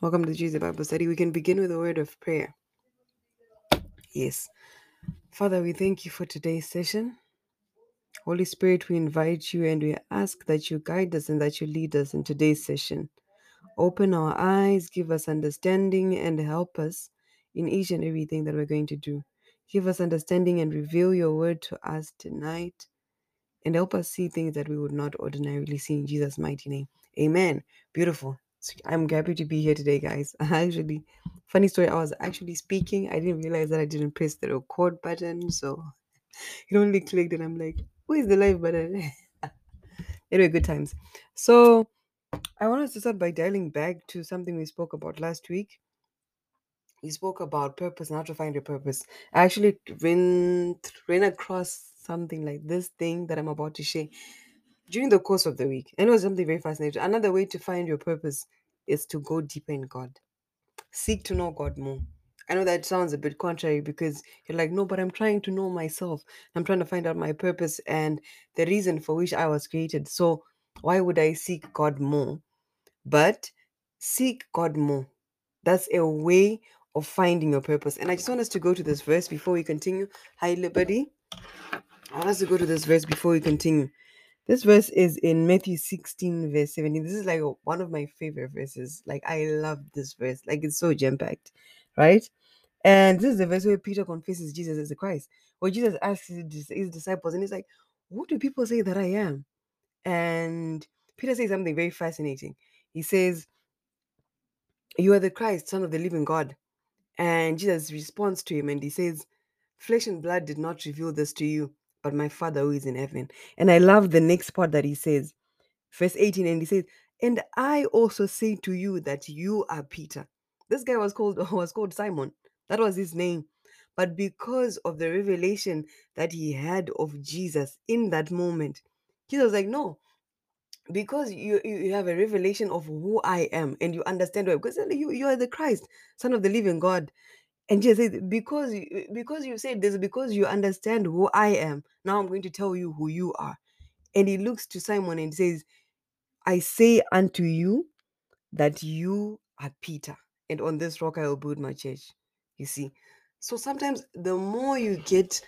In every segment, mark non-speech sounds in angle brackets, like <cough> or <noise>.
Welcome to Jesus Bible Study. We can begin with a word of prayer. Yes. Father, we thank you for today's session. Holy Spirit, we invite you and we ask that you guide us and that you lead us in today's session. Open our eyes, give us understanding, and help us in each and everything that we're going to do. Give us understanding and reveal your word to us tonight, and help us see things that we would not ordinarily see in Jesus' mighty name. Amen. Beautiful. I'm happy to be here today, guys. <laughs> Actually, funny story, I was actually speaking. I didn't realize that I didn't press the record button, so <laughs> it only clicked, and I'm like, where's the live button? <laughs> anyway, good times. So I wanted to start by dialing back to something we spoke about last week. We spoke about purpose how to find your purpose. I actually ran, ran across something like this thing that I'm about to share during the course of the week. And it was something very fascinating. Another way to find your purpose is to go deeper in God. Seek to know God more. I know that sounds a bit contrary because you're like, no, but I'm trying to know myself. I'm trying to find out my purpose and the reason for which I was created. So why would I seek God more? But seek God more. That's a way of finding your purpose. And I just want us to go to this verse before we continue. Hi, Liberty. I want us to go to this verse before we continue. This verse is in Matthew 16, verse 17. This is like one of my favorite verses. Like, I love this verse. Like, it's so jam packed, right? And this is the verse where Peter confesses Jesus as the Christ. Where Jesus asks his, disciples, and he's like, What do people say that I am? And Peter says something very fascinating. He says, You are the Christ, Son of the living God. And Jesus responds to him and he says, Flesh and blood did not reveal this to you, but my Father who is in heaven. And I love the next part that he says, verse 18, and he says, And I also say to you that you are Peter. This guy was called <laughs> was called Simon. That was his name. But because of the revelation that he had of Jesus in that moment, Jesus was like, No, because you you have a revelation of who I am and you understand why because you, you are the Christ, Son of the living God. And Jesus said, because you, uh, because you said this, because you understand who I am, now I'm going to tell you who you are. And he looks to Simon and says, I say unto you that you are Peter, and on this rock I will build my church. You see. So sometimes the more you get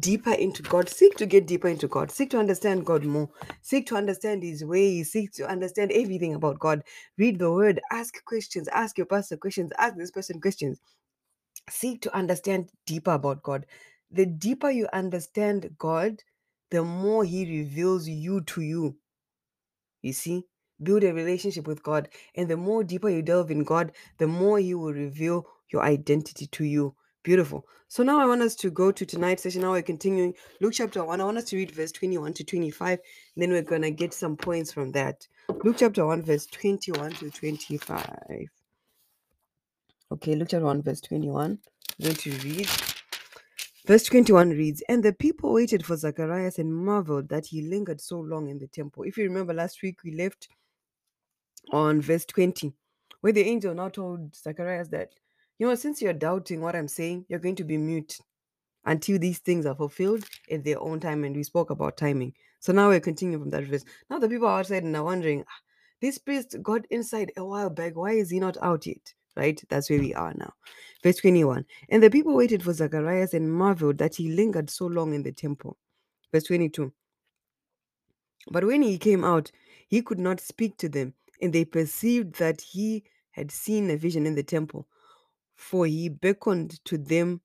deeper into God, seek to get deeper into God, seek to understand God more, seek to understand His ways, seek to understand everything about God. Read the Word, ask questions, ask your pastor questions, ask this person questions. Seek to understand deeper about God. The deeper you understand God, the more He reveals you to you. You see, build a relationship with God, and the more deeper you delve in God, the more He will reveal your identity to you. Beautiful. So now I want us to go to tonight's session. Now we're continuing Luke chapter 1. I want us to read verse 21 to 25, and then we're going to get some points from that. Luke chapter 1, verse 21 to 25. Okay, Luke chapter 1, verse 21. I'm going to read. Verse 21 reads, And the people waited for Zacharias and marveled that he lingered so long in the temple. If you remember last week, we left on verse 20, where the angel now told Zacharias that, you know, since you're doubting what I'm saying, you're going to be mute until these things are fulfilled at their own time. And we spoke about timing. So now we're continuing from that verse. Now the people outside and are wondering, "Ah, this priest got inside a while back. Why is he not out yet? Right? That's where we are now. Verse 21. And the people waited for Zacharias and marveled that he lingered so long in the temple. Verse 22. But when he came out, he could not speak to them, and they perceived that he had seen a vision in the temple. For he beckoned to them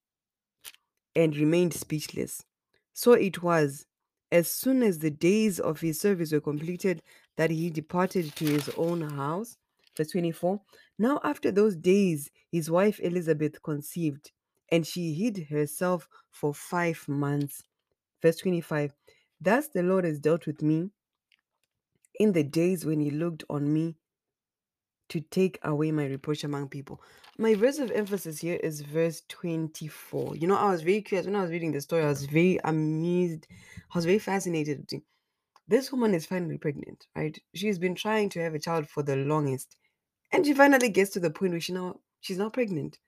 and remained speechless. So it was, as soon as the days of his service were completed, that he departed to his own house. Verse 24. Now, after those days, his wife Elizabeth conceived, and she hid herself for five months. Verse 25. Thus the Lord has dealt with me in the days when he looked on me to take away my reproach among people. My verse of emphasis here is verse 24. You know, I was very curious when I was reading the story, I was very amused, I was very fascinated. This woman is finally pregnant, right? She's been trying to have a child for the longest. And she finally gets to the point where she now she's now pregnant.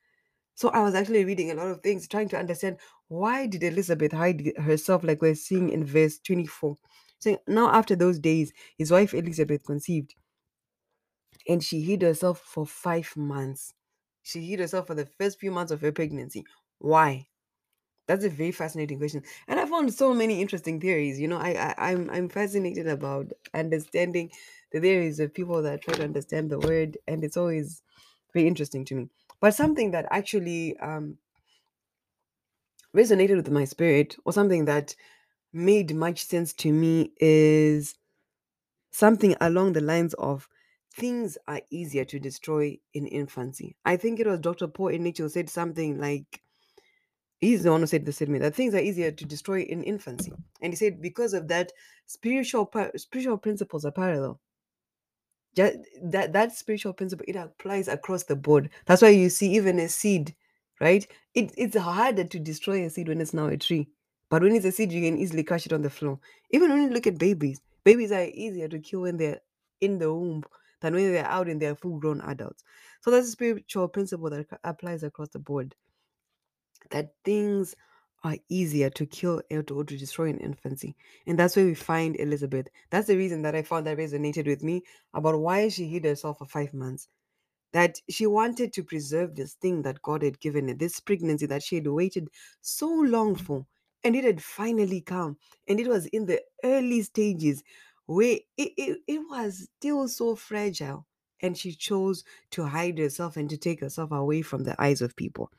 So I was actually reading a lot of things, trying to understand why did Elizabeth hide herself like we're seeing in verse 24. So now after those days, his wife Elizabeth conceived and she hid herself for five months. She hid herself for the first few months of her pregnancy. Why? That's a very fascinating question, and I found so many interesting theories. You know, I, I I'm I'm fascinated about understanding the theories of people that try to understand the word, and it's always very interesting to me. But something that actually um, resonated with my spirit, or something that made much sense to me, is something along the lines of things are easier to destroy in infancy. I think it was Dr. Paul Enenche said something like he's the one who said this to me that things are easier to destroy in infancy. And he said because of that, spiritual spiritual principles are parallel. Just that that spiritual principle it applies across the board. That's why you see even a seed, right? It, it's harder to destroy a seed when it's now a tree. But when it's a seed, you can easily crush it on the floor. Even when you look at babies, babies are easier to kill when they're in the womb than when they're out and they're full grown adults. So that's a spiritual principle that applies across the board that things are easier to kill or to, or to destroy in infancy. And that's where we find Elizabeth. That's the reason that I found that resonated with me about why she hid herself for five months. That she wanted to preserve this thing that God had given her, this pregnancy that she had waited so long mm. for. And it had finally come. And it was in the early stages where it, it, it was still so fragile. And she chose to hide herself and to take herself away from the eyes of people.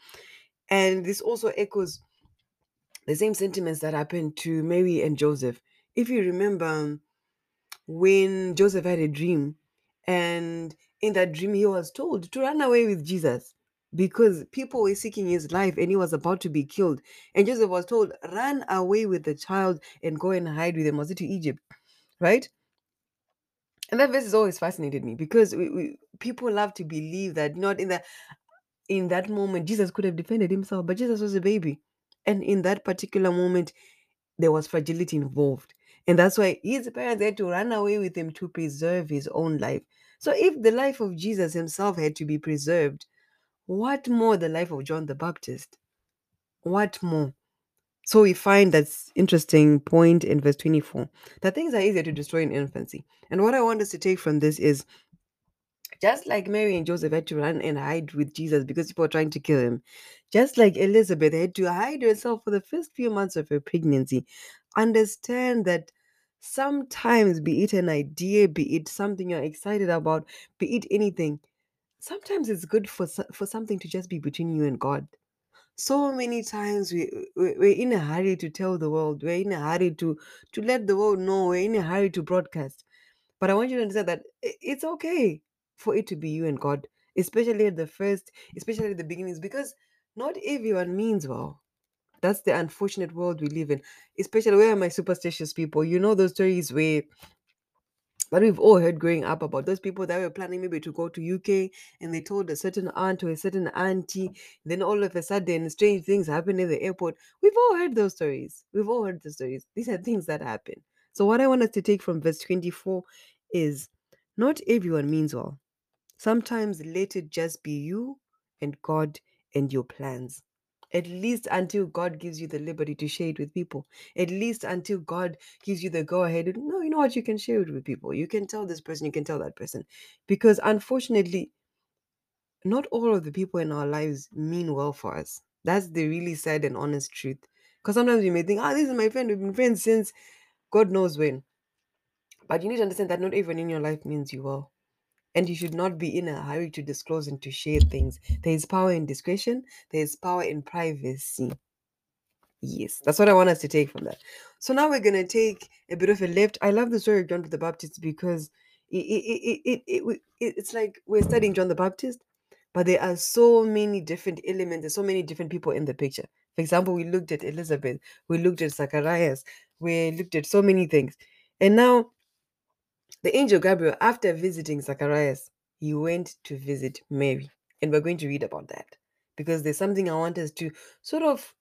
And this also echoes the same sentiments that happened to Mary and Joseph. If you remember, when Joseph had a dream, and in that dream, he was told to run away with Jesus because people were seeking his life and he was about to be killed. And Joseph was told, run away with the child and go and hide with him. Was it to Egypt? Right? And that verse has always fascinated me because we, we, people love to believe that not in that in that moment Jesus could have defended himself, but Jesus was a baby. And in that particular moment, there was fragility involved. And that's why his parents had to run away with him to preserve his own life. So if the life of Jesus himself had to be preserved, what more the life of John the Baptist? What more? So we find that interesting point in verse 24 that things are easier to destroy in infancy. And what I want us to take from this is just like Mary and Joseph had to run and hide with Jesus because people were trying to kill him, just like Elizabeth had to hide herself for the first few months of her pregnancy, understand that sometimes, be it an idea, be it something you're excited about, be it anything, sometimes it's good for for something to just be between you and God. So many times we we- we're in a hurry to tell the world, we're in a hurry to to let the world know, we're in a hurry to broadcast. But I want you to understand that it's okay for it to be you and God, especially at the first, especially at the beginnings, because not everyone means well. That's the unfortunate world we live in. Especially where are my superstitious people? You know those stories where that we've all heard growing up about those people that were planning maybe to go to UK and they told a certain aunt or a certain auntie, then all of a sudden strange things happen in the airport. We've all heard those stories. We've all heard the stories. These are things that happen. So what I want us to take from verse 24 is not everyone means well. Sometimes let it just be you and God and your plans. At least until God gives you the liberty to share it with people. At least until God gives you the go ahead. No, you know what? You can share it with people. You can tell this person, you can tell that person. Because unfortunately, not all of the people in our lives mean well for us. That's the really sad and honest truth. Because sometimes you may think, ah, this is my friend. We've been friends since God knows when. But you need to understand that not everyone in your life means you well and you should not be in a hurry to disclose and to share things. There is power in discretion, there is power in privacy. Yes, that's what I want us to take from that. So now we're going to take a bit of a left. I love the story of John the Baptist because it, it, it, it, it, it's like we're studying John the Baptist, but there are so many different elements, there's so many different people in the picture. For example, we looked at Elizabeth, we looked at Zacharias, we looked at so many things. And now the angel Gabriel, after visiting Zacharias, he went to visit Mary. And we're going to read about that because there's something I want us to sort of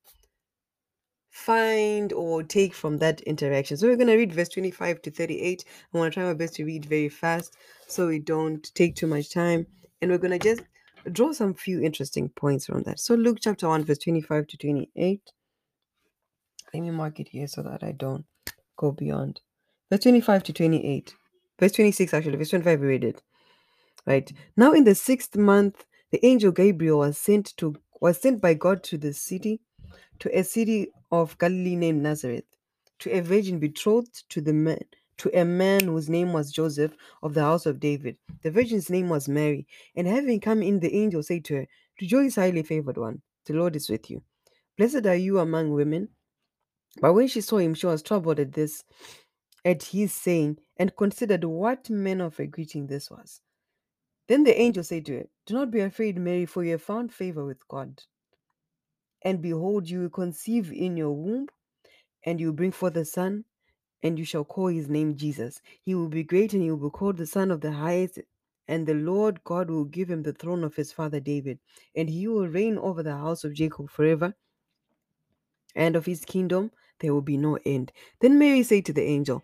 find or take from that interaction. So we're going to read verse 25 to 38. I want to try my best to read very fast so we don't take too much time. And we're going to just draw some few interesting points from that. So Luke chapter 1, verse 25 to 28. Let me mark it here so that I don't go beyond. Verse 25 to 28. Verse 26, actually. Verse 25, we read it. Right. Now in the sixth month, the angel Gabriel was sent to was sent by God to the city, to a city of Galilee named Nazareth, to a virgin betrothed to the man to a man whose name was Joseph of the house of David. The virgin's name was Mary, and having come in, the angel said to her, Rejoice, highly favored one, the Lord is with you. Blessed are you among women. But when she saw him, she was troubled at this, at his saying, and considered what manner of a greeting this was. Then the angel said to her, Do not be afraid, Mary, for you have found favor with God. And behold, you will conceive in your womb, and you will bring forth a son, and you shall call his name Jesus. He will be great, and he will be called the Son of the Highest. And the Lord God will give him the throne of his father David, and he will reign over the house of Jacob forever, and of his kingdom there will be no end. Then Mary said to the angel,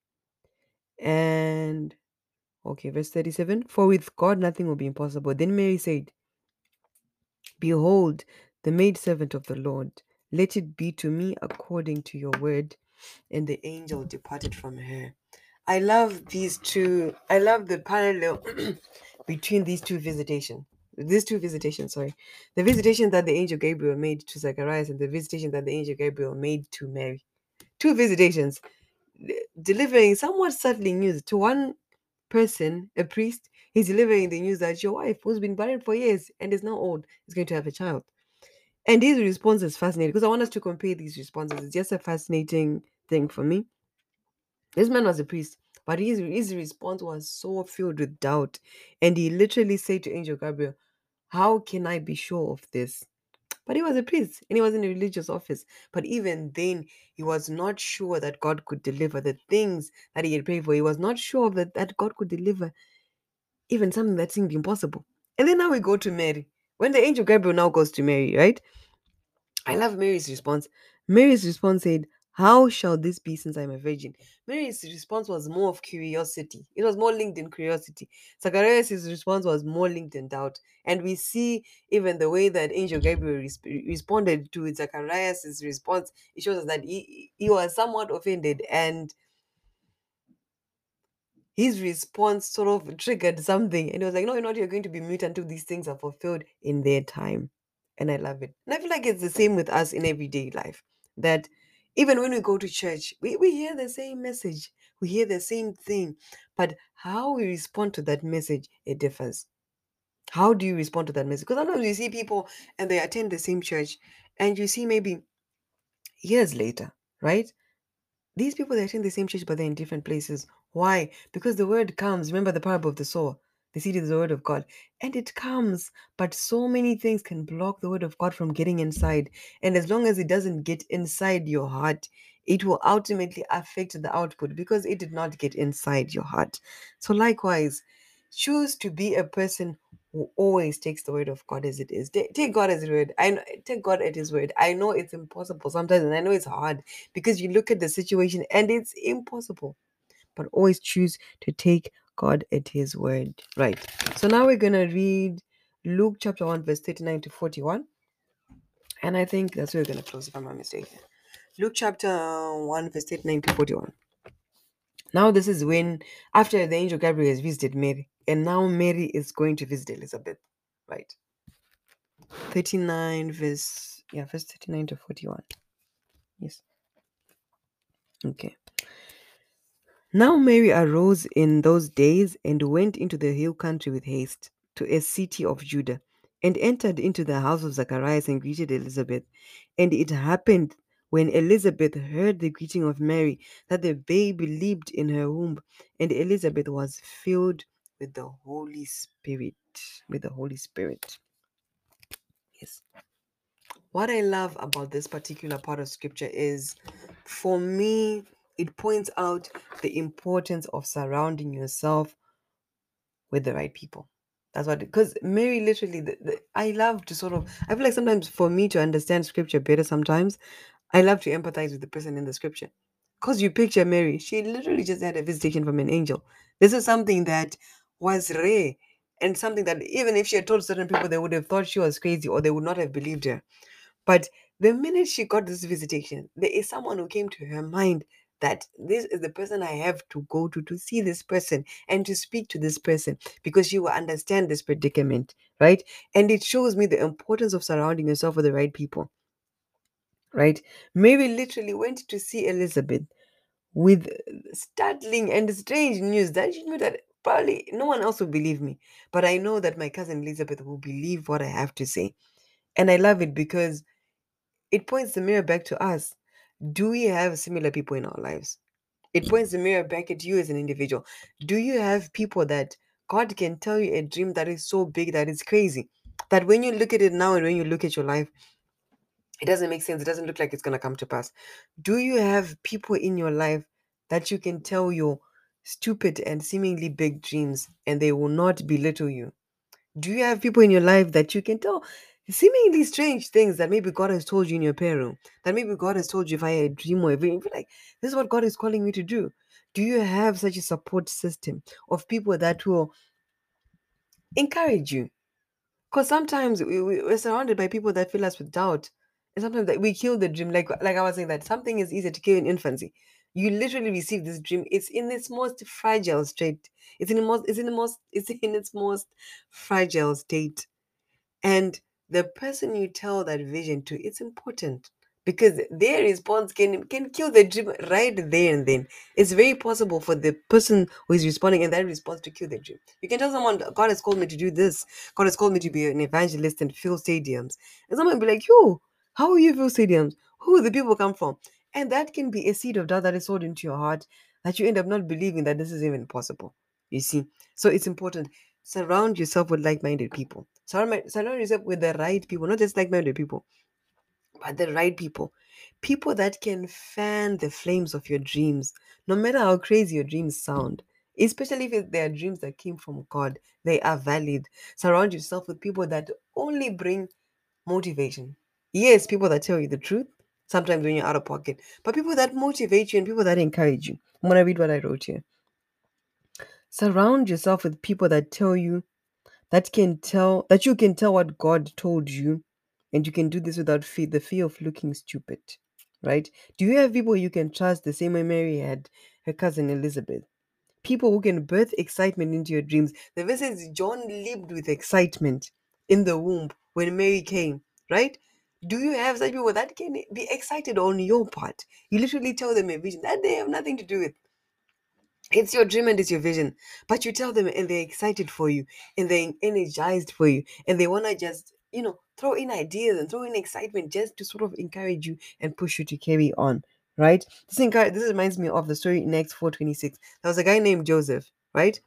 And okay, verse 37 For with God nothing will be impossible. Then Mary said, Behold, the maidservant of the Lord, let it be to me according to your word. And the angel departed from her. I love these two. I love the parallel <clears throat> between these two visitations. These two visitations, sorry. The visitation that the angel Gabriel made to Zacharias and the visitation that the angel Gabriel made to Mary. Two visitations delivering somewhat subtly news to one person, a priest, he's delivering the news that your wife, who's been barren for years and is now old, is going to have a child. And his response is fascinating because I want us to compare these responses. It's just a fascinating thing for me. This man was a priest, but his, his response was so filled with doubt. And he literally said to Angel Gabriel, How can I be sure of this? But he was a priest and he was in a religious office. But even then, he was not sure that God could deliver the things that he had prayed for. He was not sure that, that God could deliver even something that seemed impossible. And then now we go to Mary. When the angel Gabriel now goes to Mary, right? I love Mary's response. Mary's response said, How shall this be since I'm a virgin? Mary's response was more of curiosity. It was more linked in curiosity. Zacharias' response was more linked in doubt. And we see even the way that Angel Gabriel res- responded to Zacharias' response, it shows us that he, he was somewhat offended and his response sort of triggered something. And he was like, No, you're not, you're going to be mute until these things are fulfilled in their time. And I love it. And I feel like it's the same with us in everyday life. That even when we go to church, we, we hear the same message, we hear the same thing, but how we respond to that message, it differs. How do you respond to that message? Because sometimes you see people and they attend the same church, and you see maybe years later, right? These people they attend the same church, but they're in different places. Why? Because the word comes. Remember the parable of the sower. The seed is the word of God. And it comes, but so many things can block the word of God from getting inside. And as long as it doesn't get inside your heart, it will ultimately affect the output because it did not get inside your heart. So, likewise, choose to be a person who always takes the word of God as it is. Take God as his word. I know, take God at his word. I know it's impossible sometimes, and I know it's hard because you look at the situation and it's impossible. But always choose to take God at his word. Right. So now we're gonna read Luke chapter 1, verse 39 to 41. And I think that's where we're gonna close if I'm not mistaken. Luke chapter 1, verse 39 to 41. Now, this is when, after the angel Gabriel has visited Mary, and now Mary is going to visit Elizabeth, right? 39, verse, yeah, verse 39 to 41. Yes. Okay. Now Mary arose in those days and went into the hill country with haste to a city of Judah, and entered into the house of Zacharias and greeted Elizabeth. And it happened when Elizabeth heard the greeting of Mary that the baby leaped in her womb, and Elizabeth was filled with the Holy Spirit. With the Holy Spirit. Yes. What I love about this particular part of scripture is for me, it points out the importance of surrounding yourself with the right people. That's what, because Mary literally, the, the, I love to sort of, I feel like sometimes for me to understand scripture better, sometimes I love to empathize with the person in the scripture. Because you picture Mary, she literally just had a visitation from an angel. This is something that was rare and something that even if she had told certain people, they would have thought she was crazy or they would not have believed her. But the minute she got this visitation, there is someone who came to her mind that this is the person I have to go to to see this person and to speak to this person because she will understand this predicament, right? And it shows me the importance of surrounding yourself with the right people, right? Mary literally went to see Elizabeth with startling and strange news that she knew that probably no one else will believe me, but I know that my cousin Elizabeth will believe what I have to say. And I love it because it points the mirror back to us. Do we have similar people in our lives? It points the mirror back at you as an individual. Do you have people that God can tell you a dream that is so big that it's crazy? That when you look at it now and when you look at your life, it doesn't make sense. It doesn't look like it's going to come to pass. Do you have people in your life that you can tell your stupid and seemingly big dreams and they will not belittle you? Do you have people in your life that you can tell seemingly strange things that maybe God has told you in your prayer room, that maybe God has told you via a dream or vision? You're like, this is what God is calling me to do. Do you have such a support system of people that will encourage you? Because sometimes we, we, we're surrounded by people that fill us with doubt. And sometimes that we kill the dream. Like like I was saying, that something is easier to kill in infancy. You literally receive this dream. It's in its most fragile state. It's in the most. It's in the most. It's in its most fragile state and the person you tell that vision to it's important because their response can can kill the dream right there and then. It's very possible for the person who is responding in that response to kill the dream. You can tell someone god has called me to do this. God has called me to be an evangelist and fill stadiums. And someone be like yo how will you fill stadiums? Who will the people come from? And that can be a seed of doubt that is sown into your heart that you end up not believing that this is even possible you see? So it's important surround yourself with like-minded people. Surround, surround yourself with the right people not just like-minded people but the right people. People that can fan the flames of your dreams no matter how crazy your dreams sound. Especially if they are dreams that came from god they are valid. Surround yourself with people that only bring motivation. Yes people that tell you the truth sometimes when you're out of pocket but people that motivate you and people that encourage you. I'm going to read what i wrote here surround yourself with people that tell you that can tell that you can tell what God told you and you can do this without fear the fear of looking stupid right? Do you have people you can trust the same way Mary had her cousin Elizabeth? People who can birth excitement into your dreams. The verse says John lived with excitement in the womb when Mary came right? Do you have such people that can be excited on your part? You literally tell them a vision that they have nothing to do with it's your dream and it's your vision but you tell them and they're excited for you and they're energized for you and they want to just you know throw in ideas and throw in excitement just to sort of encourage you and push you to carry on right? This this reminds me of the story in acts 426 there was a guy named joseph right?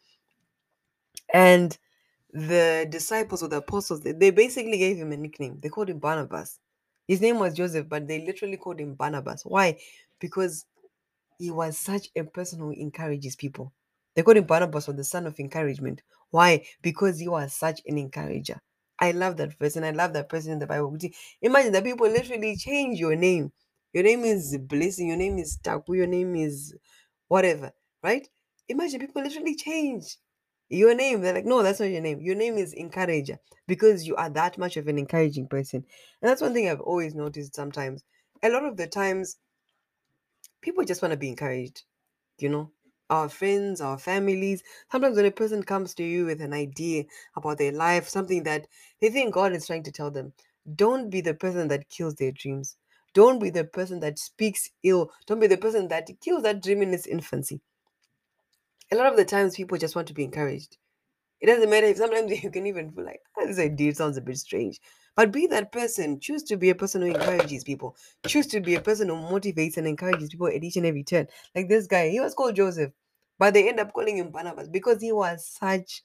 And the disciples or the apostles they, they basically gave him a nickname. They called him barnabas. His name was joseph but they literally called him barnabas. Why? Because he was such a person who encourages people. They called him Barnabas or the son of encouragement. Why? Because he was such an encourager. I love that person. I love that person in the Bible. Imagine that people literally change your name. Your name is Blessing. Your name is Taku. Your name is whatever, right? Imagine people literally change your name. They're like, no, that's not your name. Your name is encourager because you are that much of an encouraging person. And that's one thing I've always noticed sometimes. A lot of the times, people just want to be encouraged, you know. Our friends, our families. Sometimes when a person comes to you with an idea about their life, something that they think God is trying to tell them, don't be the person that kills their dreams. Don't be the person that speaks ill. Don't be the person that kills that dream in its infancy. A lot of the times, people just want to be encouraged. It doesn't matter if sometimes <laughs> you can even feel like, oh, this idea sounds a bit strange. But be that person. Choose to be a person who encourages people. Choose to be a person who motivates and encourages people at each and every turn. Like this guy, he was called Joseph, but they end up calling him Barnabas because he was such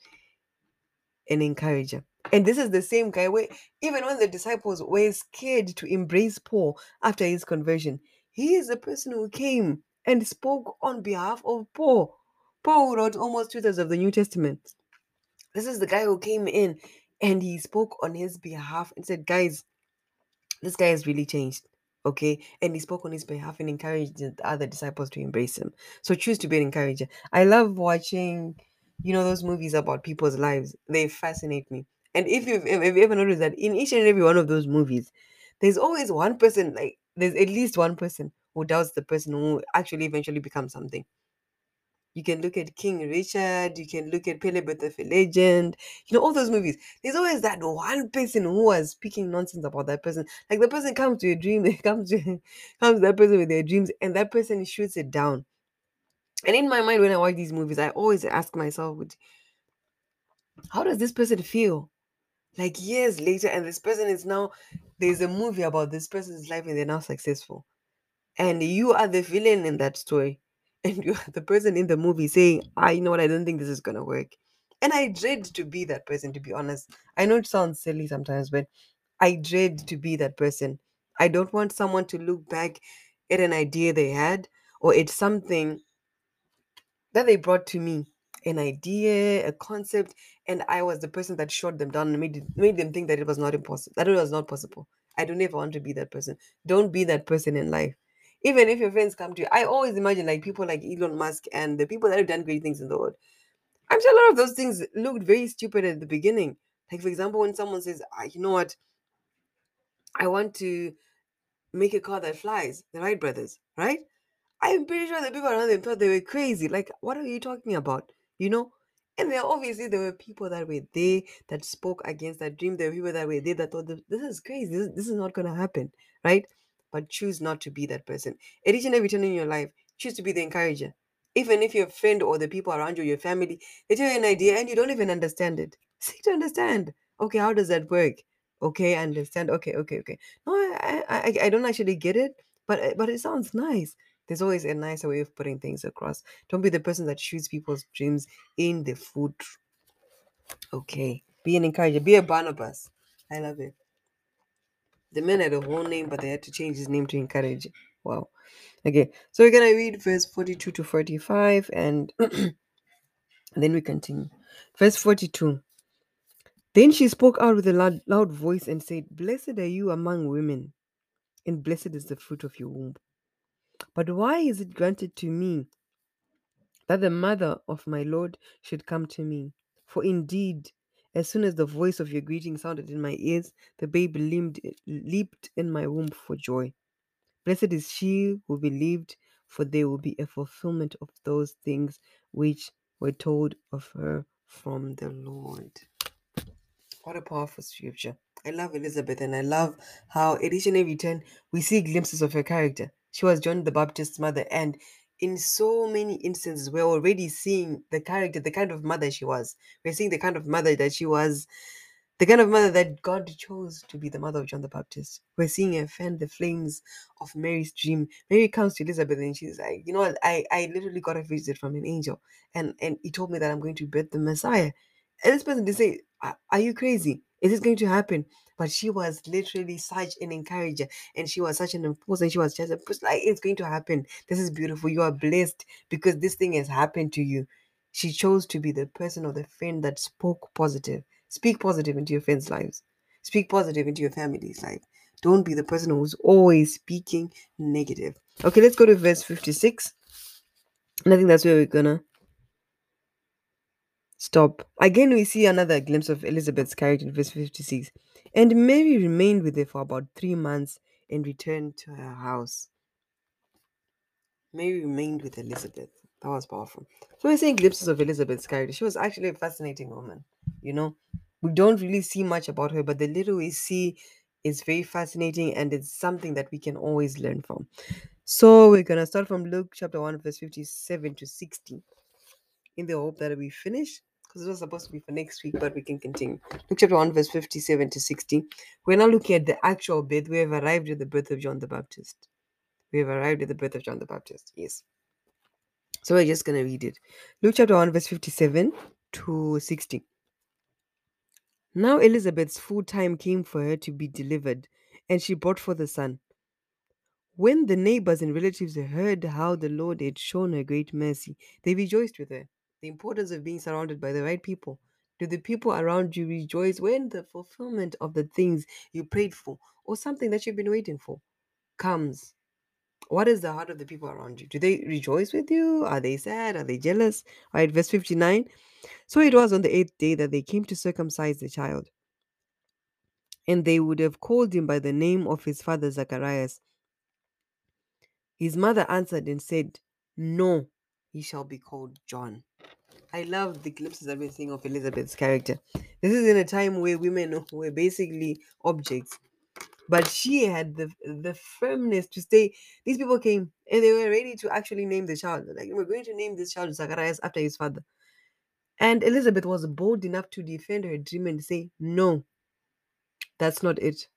an encourager. And this is the same guy where even when the disciples were scared to embrace Paul after his conversion, he is the person who came and spoke on behalf of Paul. Paul wrote almost two thirds of the New Testament. This is the guy who came in and he spoke on his behalf and said, Guys, this guy has really changed. Okay. And he spoke on his behalf and encouraged the other disciples to embrace him. So choose to be an encourager. I love watching, you know, those movies about people's lives. They fascinate me. And if you've, if you ever noticed that in each and every one of those movies, there's always one person, like, there's at least one person who doubts the person who actually eventually becomes something. You can look at King Richard, you can look at Pele Birth of a Legend, you know, all those movies. There's always that one person who was speaking nonsense about that person. Like the person comes to a dream, they <laughs> comes to comes to that person with their dreams, and that person shoots it down. And in my mind, when I watch these movies, I always ask myself, how does this person feel? Like years later, and this person is now there's a movie about this person's life and they're now successful. And you are the villain in that story and you're the person in the movie saying, "I you know what, I don't think this is gonna work." And I dread to be that person, to be honest. I know it sounds silly sometimes, but I dread to be that person. I don't want someone to look back at an idea they had or it's something that they brought to me an idea, a concept, and I was the person that shot them down and made it, made them think that it was not impossible, that it was not possible. I don't ever want to be that person. Don't be that person in life even if your friends come to you, I always imagine like people like Elon Musk and the people that have done great things in the world. I'm sure a lot of those things looked very stupid at the beginning. Like, for example, when someone says, ah, you know what, I want to make a car that flies, the Wright brothers, right? I'm pretty sure the people around them thought they were crazy. Like, what are you talking about? You know? And there obviously there were people that were there that spoke against that dream. There were people that were there that thought this is crazy. This, this is not gonna happen, right? But choose not to be that person. At each and every turn in your life, choose to be the encourager. Even if your friend or the people around you, your family, they tell you an idea and you don't even understand it. <laughs> Seek to understand. Okay, how does that work? Okay, I understand. Okay, okay, okay. No, I, I, I don't actually get it, but uh, but it sounds nice. There's always a nicer way of putting things across. Don't be the person that shoots people's dreams in the foot. Okay, be an encourager. Be a Barnabas. I love it. The man had a whole name, but they had to change his name to encourage. Wow. Okay, so we're gonna read verse 42 to 45 and <clears throat> then we continue. Verse 42. Then she spoke out with a loud, loud voice and said, Blessed are you among women, and blessed is the fruit of your womb. But why is it granted to me that the mother of my Lord should come to me? For indeed, as soon as the voice of your greeting sounded in my ears, the babe leaped, eh, leaped in my womb for joy. Blessed is she who believed, for there will be a fulfillment of those things which were told of her from the Lord. What a powerful scripture. I love Elizabeth and I love how at each and every turn we see glimpses of her character. She was John the Baptist's mother, and in so many instances, we're already seeing the character, the kind of mother she was. We're seeing the kind of mother that she was, the kind of mother that God chose to be the mother of John the Baptist. We're seeing her fan the flames of Mary's dream. Mary comes to Elizabeth and she's like, you know what? I, I literally got a visit from an angel, and and he told me that I'm going to birth the Messiah. And this person they say, Are you crazy? Is this going to happen? But she was literally such an encourager and she was such an and she was just like, It's going to happen. This is beautiful. You are blessed because this thing has happened to you. She chose to be the person or the friend that spoke positive. Speak positive into your friends' lives. Speak positive into your family's life. Don't be the person who's always speaking negative. Okay, let's go to verse 56. And I think that's where we're gonna Stop. Again, we see another glimpse of Elizabeth's character in verse 56. And Mary remained with her for about three months and returned to her house. Mary remained with Elizabeth. That was powerful. So we're seeing glimpses of Elizabeth's character. She was actually a fascinating woman. You know, we don't really see much about her, but the little we see is very fascinating and it's something that we can always learn from. So we're going to start from Luke chapter 1, verse 57 to 60 in the hope that we finish because it was supposed to be for next week, but we can continue. Luke chapter 1, verse 57 to 60. We're now looking at the actual birth. We have arrived at the birth of John the Baptist. We have arrived at the birth of John the Baptist. Yes. So we're just going to read it. Luke chapter 1, verse 57 to 60. Now Elizabeth's full time came for her to be delivered, and she brought forth a son. When the neighbors and relatives heard how the Lord had shown her great mercy, they rejoiced with her the importance of being surrounded by the right people. Do the people around you rejoice when the fulfillment of the things you prayed for or something that you've been waiting for comes? What is the heart of the people around you? Do they rejoice with you? Are they sad? Are they jealous? All right, verse 59. So it was on the eighth day that they came to circumcise the child. And they would have called him by the name of his father Zacharias. His mother answered and said, No, he shall be called John. I love the glimpses that we're seeing of Elizabeth's character. This is in a time where women were basically objects. But she had the the firmness to stay. These people came and they were ready to actually name the child. Like, we're going to name this child Zacharias after his father. And Elizabeth was bold enough to defend her dream and say, No, that's not it.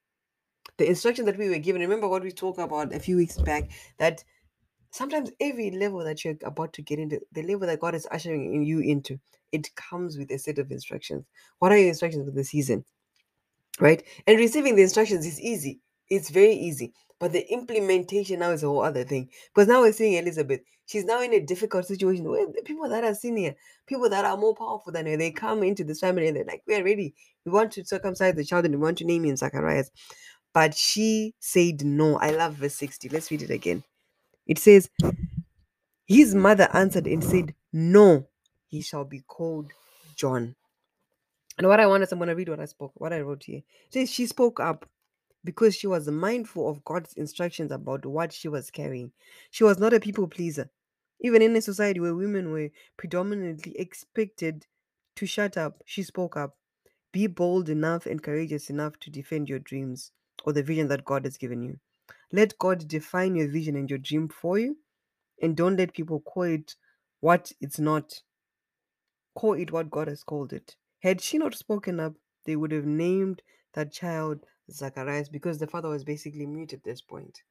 The instruction that we were given, remember what we talked about a few weeks back, that sometimes every level that you're about to get into, the level that God is ushering you into, it comes with a set of instructions. What are your instructions for the season? Right? And receiving the instructions is easy. It's very easy. But the implementation now is a whole other thing. Because now we're seeing Elizabeth. She's now in a difficult situation where the people that are senior, people that are more powerful than her, they come into this family and they're like, We're ready. We want to circumcise the child and we want to name him Zacharias. But she said no. I love verse 60. Let's read it again. It says, His mother answered and said, No, he shall be called John. And what I want is I'm gonna read what I spoke, what I wrote here. It says she spoke up because she was mindful of God's instructions about what she was carrying. She was not a people pleaser. Even in a society where women were predominantly expected to shut up, she spoke up. Be bold enough and courageous enough to defend your dreams or the vision that God has given you. Let God define your vision and your dream for you, and don't let people call it what it's not. Call it what God has called it. Had she not spoken up, they would have named that child Zacharias because the father was basically mute at this point.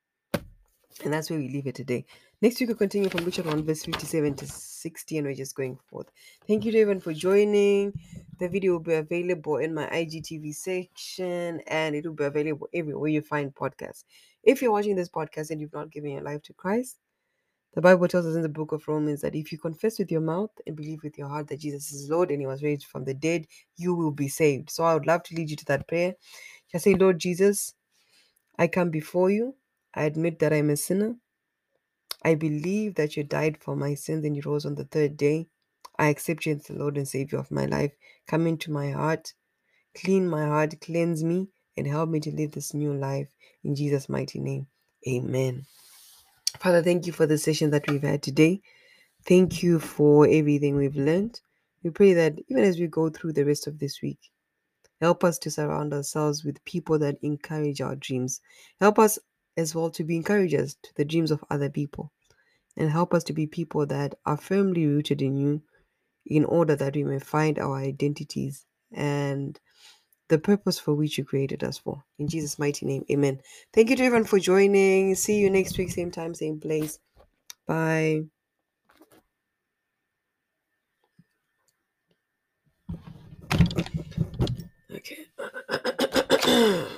And that's where we leave it today. Next week, we'll continue from Luke 1, verse 57 to 60, and we're just going forth. Thank you to everyone for joining. The video will be available in my IGTV section, and it will be available everywhere you find podcasts. If you're watching this podcast and you've not given your life to Christ, the Bible tells us in the book of Romans that if you confess with your mouth and believe with your heart that Jesus is Lord and he was raised from the dead, you will be saved. So I would love to lead you to that prayer. Just say, Lord Jesus, I come before you. I admit that I'm a sinner. I believe that you died for my sins and you rose on the third day. I accept you as the Lord and Savior of my life. Come into my heart, clean my heart, cleanse me, and help me to live this new life. In Jesus' mighty name, amen. Father, thank you for the session that we've had today. Thank you for everything we've learned. We pray that even as we go through the rest of this week, help us to surround ourselves with people that encourage our dreams. Help us as well to be encouragers to the dreams of other people. And help us to be people that are firmly rooted in you in order that we may find our identities and the purpose for which you created us for. In mm-hmm. Jesus' mighty name, amen. Thank you to everyone for joining. See you next week, same time, same place. Bye. Okay. <clears throat>